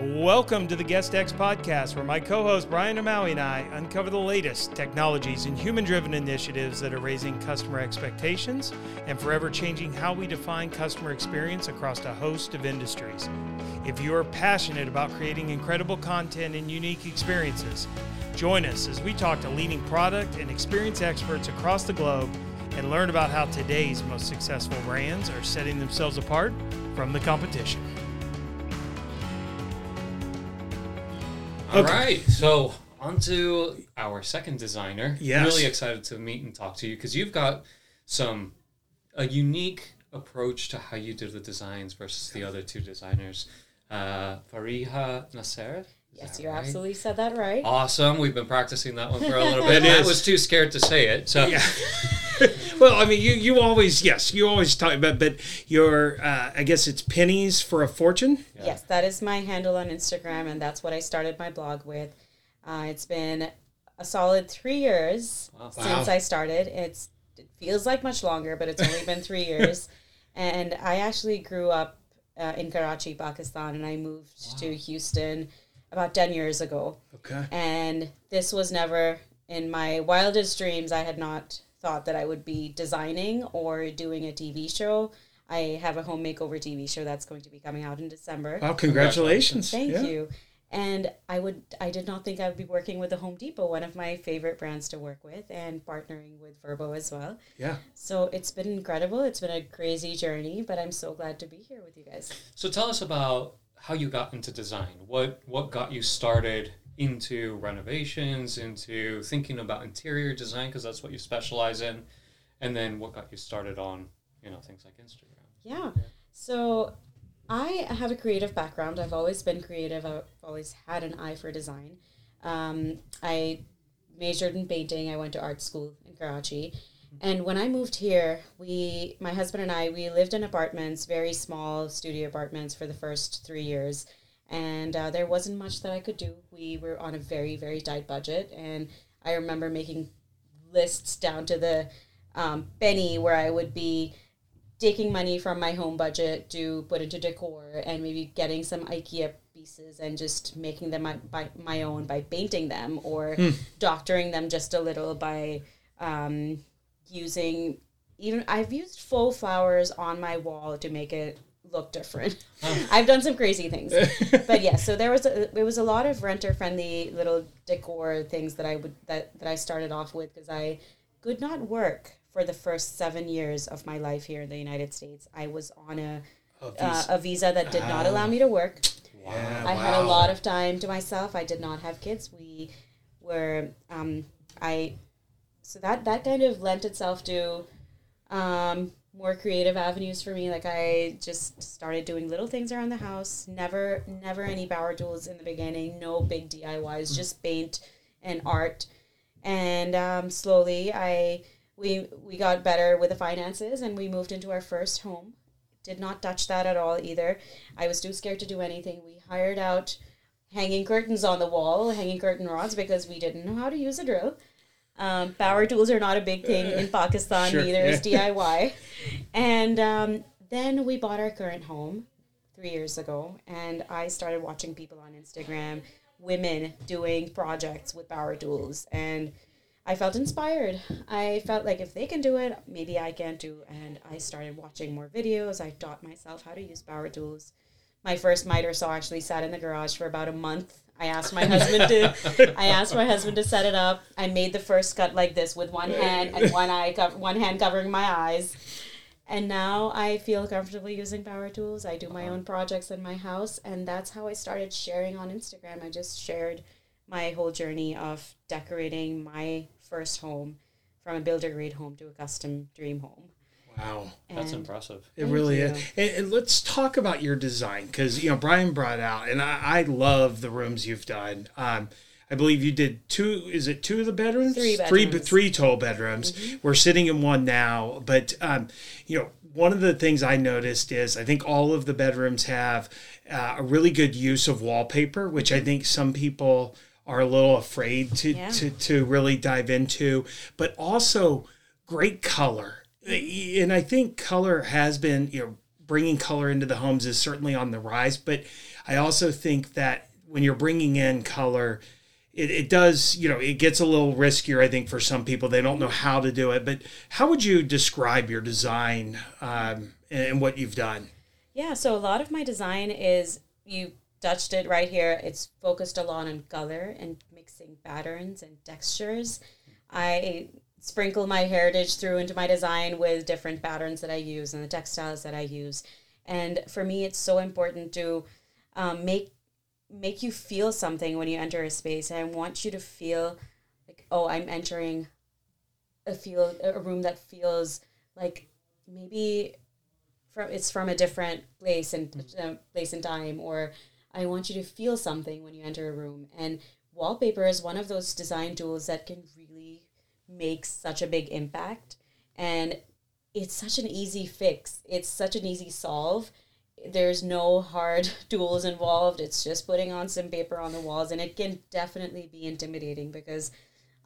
Welcome to the Guest X podcast, where my co host Brian Amaui and I uncover the latest technologies and human driven initiatives that are raising customer expectations and forever changing how we define customer experience across a host of industries. If you are passionate about creating incredible content and unique experiences, join us as we talk to leading product and experience experts across the globe and learn about how today's most successful brands are setting themselves apart from the competition. All right, so on to our second designer. Yes. Really excited to meet and talk to you because you've got some a unique approach to how you do the designs versus the other two designers. Uh, Fariha Nasir. Yes, you right? absolutely said that right. Awesome. We've been practicing that one for a little bit. I was too scared to say it. So Yeah. well, I mean, you you always yes, you always talk about, but your uh, I guess it's pennies for a fortune. Yes, that is my handle on Instagram, and that's what I started my blog with. Uh, it's been a solid three years Wow. since Wow. I started. It's it feels like much longer, but it's only been three years. And I actually grew up uh, in Karachi, Pakistan, and I moved to Houston about ten years ago. Okay. And this was never in my wildest dreams. I had not thought that I would be designing or doing a TV show. I have a home makeover TV show that's going to be coming out in December. Well, congratulations. Thank Yeah. you. And I would I did not think I would be working with the Home Depot, one of my favorite brands to work with, and partnering with Vrbo as well. Yeah. So it's been incredible. It's been a crazy journey, but I'm so glad to be here with you guys. So tell us about how you got into design. What what got you started into renovations, into thinking about interior design because that's what you specialize in, and then what got you started on you know things like Instagram. Yeah. So I have a creative background. I've always been creative. I've always had an eye for design. Um, I majored in painting. I went to art school in Karachi. And when I moved here, we, my husband and I, we lived in apartments, very small studio apartments for the first three years. And uh, there wasn't much that I could do. We were on a very, very tight budget. And I remember making lists down to the um, penny where I would be taking money from my home budget to put into decor and maybe getting some IKEA pieces and just making them my, by my own by painting them or doctoring them just a little by um, using even I've used faux flowers on my wall to make it look different. I've done some crazy things. but yeah, so there was a it was a lot of renter friendly little decor things that I would that, that I started off with because I could not work for the first seven years of my life here in the United States. I was on a uh, a visa that did not allow me to work. Yeah, I had a lot of time to myself. I did not have kids. We were um, I so that that kind of lent itself to um, more creative avenues for me. Like I just started doing little things around the house. Never never any power tools in the beginning. No big DIYs. Just paint and art. And um, slowly I we we got better with the finances and we moved into our first home did not touch that at all either. I was too scared to do anything. We hired out hanging curtains on the wall, hanging curtain rods, because we didn't know how to use a drill. Um, power tools are not a big thing in Pakistan, Sure, neither is DIY. And um, then we bought our current home three years ago, and I started watching people on Instagram, women doing projects with power tools, and I felt inspired. I felt like if they can do it, maybe I can too. And I started watching more videos. I taught myself how to use power tools. My first miter saw actually sat in the garage for about a month. I asked my husband to. I asked my husband to set it up. I made the first cut like this with one hand and one eye, co- one hand covering my eyes. And now I feel comfortable using power tools. I do my own projects in my house, and that's how I started sharing on Instagram. I just shared my whole journey of decorating my first home from a builder grade home to a custom dream home. Wow. That's And- impressive. It really you. is. And, and let's talk about your design because you know Brian brought out, and I, I love the rooms you've done. Um, I believe you did two. Is it two of the bedrooms? Three Three, bedrooms. three total bedrooms. We're sitting in one now, but um, you know, one of the things I noticed is I think all of the bedrooms have uh, a really good use of wallpaper, which I think some people are a little afraid to Yeah. to to really dive into, but also great color. And I think color has been, you know, bringing color into the homes is certainly on the rise, but I also think that when you're bringing in color, it, it does, you know, it gets a little riskier, I think, for some people. They don't know how to do it. But how would you describe your design um, and what you've done? Yeah, so a lot of my design is you touched it right here. It's focused a lot on color and mixing patterns and textures. I sprinkle my heritage through into my design with different patterns that I use and the textiles that I use. And for me, it's so important to um, make make you feel something when you enter a space. And I want you to feel like, oh, I'm entering a feel a room that feels like maybe from it's from a different place and uh, place and time, or I want you to feel something when you enter a room. And wallpaper is one of those design tools that can really make such a big impact. And it's such an easy fix. It's such an easy solve there's no hard tools involved. It's just putting on some paper on the walls, and it can definitely be intimidating because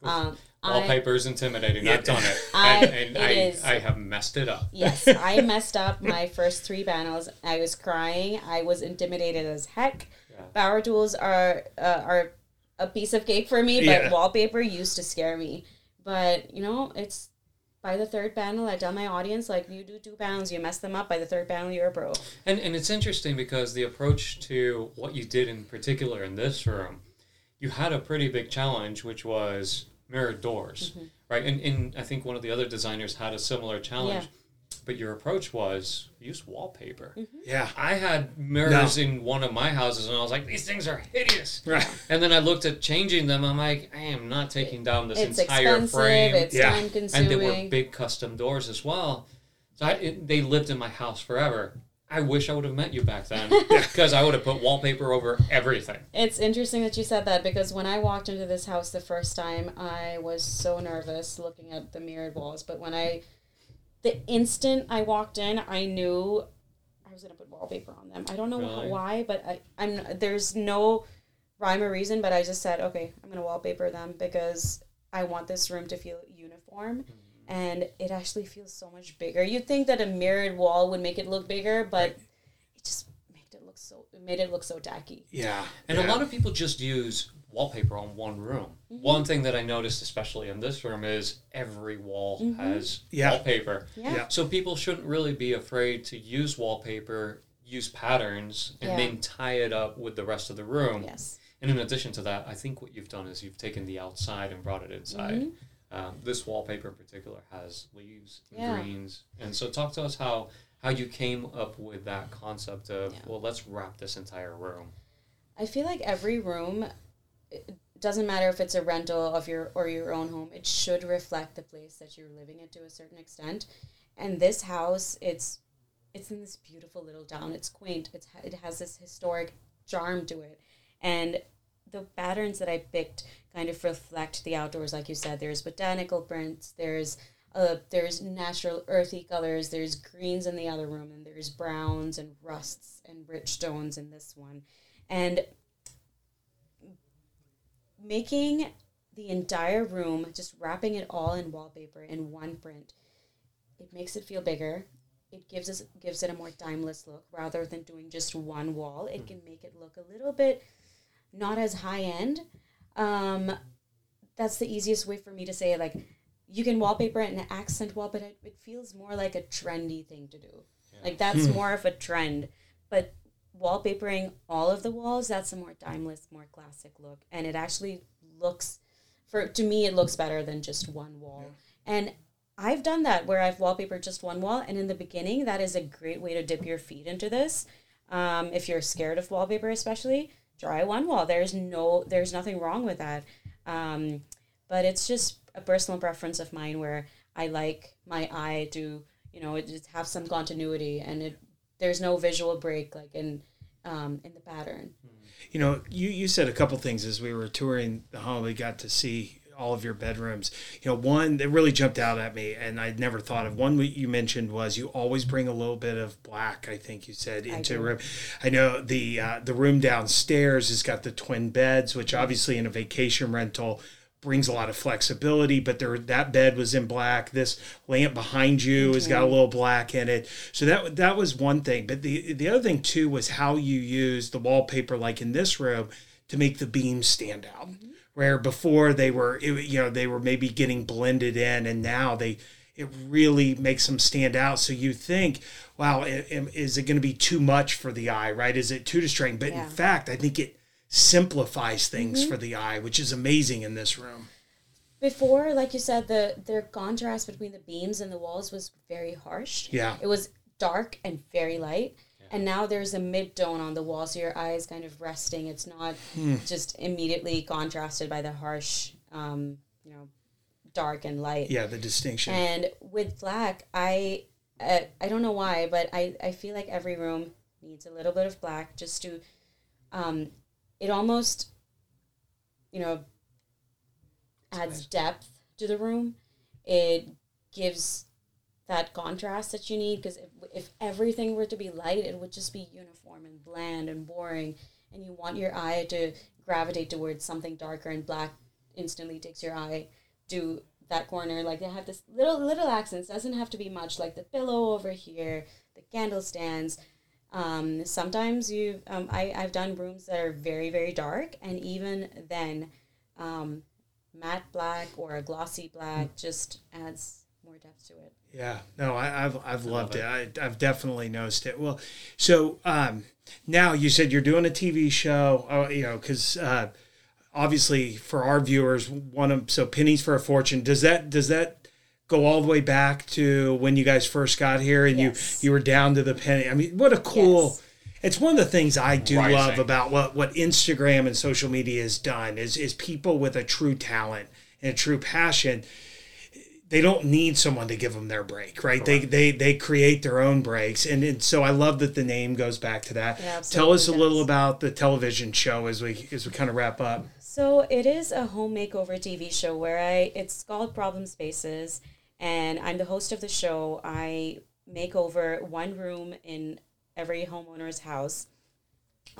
um, wallpaper is intimidating. Yeah. I've done it, I- and, and it I, is. I have messed it up. yes, I messed up my first three panels. I was crying. I was intimidated as heck. Yeah. Power tools are uh, are a piece of cake for me, but Yeah. wallpaper used to scare me. But you know, it's by the third panel. I tell my audience like, you do two panels, you mess them up. By the third panel, you're a pro. And and it's interesting because the approach to what you did in particular in this room, you had a pretty big challenge, which was mirrored doors, Mm-hmm. right? And, and I think one of the other designers had a similar challenge, but your approach was use wallpaper. Mm-hmm. Yeah. I had mirrors in one of my houses, and I was like, these things are hideous. Right. And then I looked at changing them. I'm like, I am not taking down this It's entire expensive. frame. It's Yeah. time and consuming. they were big custom doors as well. So I, it, they lived in my house forever. I wish I would have met you back then because I would have put wallpaper over everything. It's interesting that you said that because when I walked into this house the first time, I was so nervous looking at the mirrored walls. But when I, the instant I walked in, I knew I was gonna put wallpaper on them. I don't know Really? why, but I, I'm there's no rhyme or reason. But I just said, okay, I'm gonna wallpaper them because I want this room to feel uniform. Mm-hmm. And it actually feels so much bigger. You'd think that a mirrored wall would make it look bigger, but it just made it look so it made it look so tacky. Yeah. And yeah. a lot of people just use wallpaper on one room. One thing that I noticed, especially in this room, is every wall has Yeah. wallpaper. Yeah. Yeah. So people shouldn't really be afraid to use wallpaper, use patterns, and Yeah. then tie it up with the rest of the room. Yes. And in addition to that, I think what you've done is you've taken the outside and brought it inside. Mhm. Um, this wallpaper in particular has leaves and Yeah. greens, and so talk to us how how you came up with that concept of Yeah. well, let's wrap this entire room. I feel like every room it doesn't matter if it's a rental of your or your own home, it should reflect the place that you're living in to a certain extent. And this house, it's it's in this beautiful little town. It's quaint. It's it has this historic charm to it. And the patterns that I picked kind of reflect the outdoors, like you said. There's botanical prints. There's uh, there's natural earthy colors. There's greens in the other room, and there's browns and rusts and rich tones in this one. And making the entire room, just wrapping it all in wallpaper in one print, it makes it feel bigger. It gives us gives it a more timeless look rather than doing just one wall. It can make it look a little bit not as high end. Um, that's the easiest way for me to say. Like you can wallpaper it in an accent wall, but it, it feels more like a trendy thing to do. Like that's more of a trend. But wallpapering all of the walls, that's a more timeless, more classic look. And it actually looks for to me it looks better than just one wall. And I've done that where I've wallpapered just one wall and in the beginning that is a great way to dip your feet into this. Um, if you're scared of wallpaper especially, dry one wall. There's no there's nothing wrong with that. Um, but it's just a personal preference of mine where I like my eye to, you know, it just have some continuity and it there's no visual break like in um, in the pattern. You know, you, you said a couple things as we were touring the home. We got to see all of your bedrooms. You know, one that really jumped out at me, and I'd never thought of. One that you mentioned was you always bring a little bit of black. I think you said into a room. I know the uh, the room downstairs has got the twin beds, which obviously in a vacation rental brings a lot of flexibility. But there, that bed was in black. This lamp behind you has got a mm-hmm. little black in it. So that that was one thing. But the the other thing too was how you use the wallpaper, like in this room, to make the beams stand out. Mm-hmm. Where before they were, it, you know, they were maybe getting blended in, and now they it really makes them stand out. So you think, wow, is it going to be too much for the eye, right? Is it too distracting? But Yeah. in fact, I think it simplifies things for the eye, which is amazing in this room. Before, like you said, the the contrast between the beams and the walls was very harsh. Yeah. It was dark and very light. And now there's a mid tone on the wall, so your eye is kind of resting. It's not just immediately contrasted by the harsh, um, you know, dark and light. Yeah, the distinction. And with black, I uh, I don't know why, but I, I feel like every room needs a little bit of black just to um it almost you know adds depth to the room. It gives that contrast that you need because if, if everything were to be light, it would just be uniform and bland and boring. And you want your eye to gravitate towards something darker and black instantly takes your eye to that corner. Like they have this little little accents. Doesn't have to be much. Like the pillow over here, the candle stands. Um, sometimes you um, I, I've done rooms that are very very dark and even then um, matte black or a glossy black just adds more depth to it. Yeah, no, I, I've I've loved love it. I, I've definitely noticed it. Well, so um, now you said you're doing a TV show. Uh, you know, because uh, obviously for our viewers, one of so pennies for a fortune. Does that does that go all the way back to when you guys first got here and Yes. you you were down to the penny? I mean, what a cool. Yes. It's one of the things I do Rising. love about what, what Instagram and social media has done is is people with a true talent and a true passion they don't need someone to give them their break, right? They, they they create their own breaks, and, and so I love that the name goes back to that. Yeah, Tell us a absolutely little about the television show as we as we kind of wrap up. So it is a home makeover TV show where I it's called Problem Spaces and I'm the host of the show. I make over one room in every homeowner's house,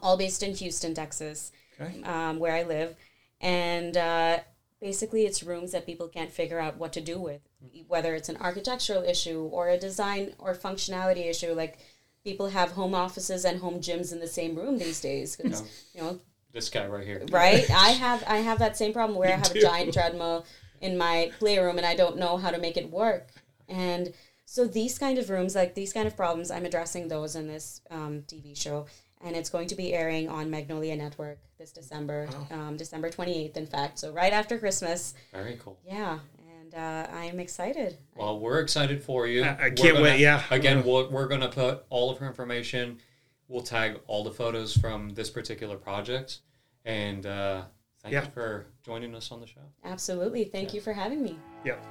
all based in Houston, Texas, Okay. um, where I live. And uh, basically, it's rooms that people can't figure out what to do with, whether it's an architectural issue or a design or functionality issue. Like people have home offices and home gyms in the same room these days. 'cause, You know, This guy right here. right i have i have that same problem where i have do. a giant treadmill in my playroom and i don't know how to make it work and so these kind of rooms like these kind of problems i'm addressing those in this um, tv show and it's going to be airing on magnolia network this december um, december 28th in fact so right after christmas Very cool. yeah and uh, i'm excited Well, we're excited for you. I- I can't gonna- wait, yeah. Again, we'll, we're going to put all of her information. We'll tag all the photos from this particular project. And uh, thank Yeah. you for joining us on the show. absolutely thank you for having me Yep.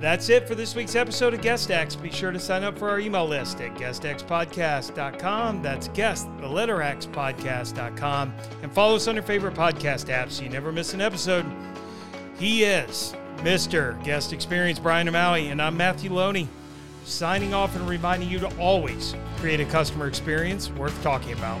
That's it for this week's episode of GuestX. Be sure to sign up for our email list at guestxpodcast.com. That's guest, the letter X podcast.com. And follow us on your favorite podcast app so you never miss an episode. He is Mr. Guest Experience Brian O'Malley, and I'm Matthew Loney, signing off and reminding you to always create a customer experience worth talking about.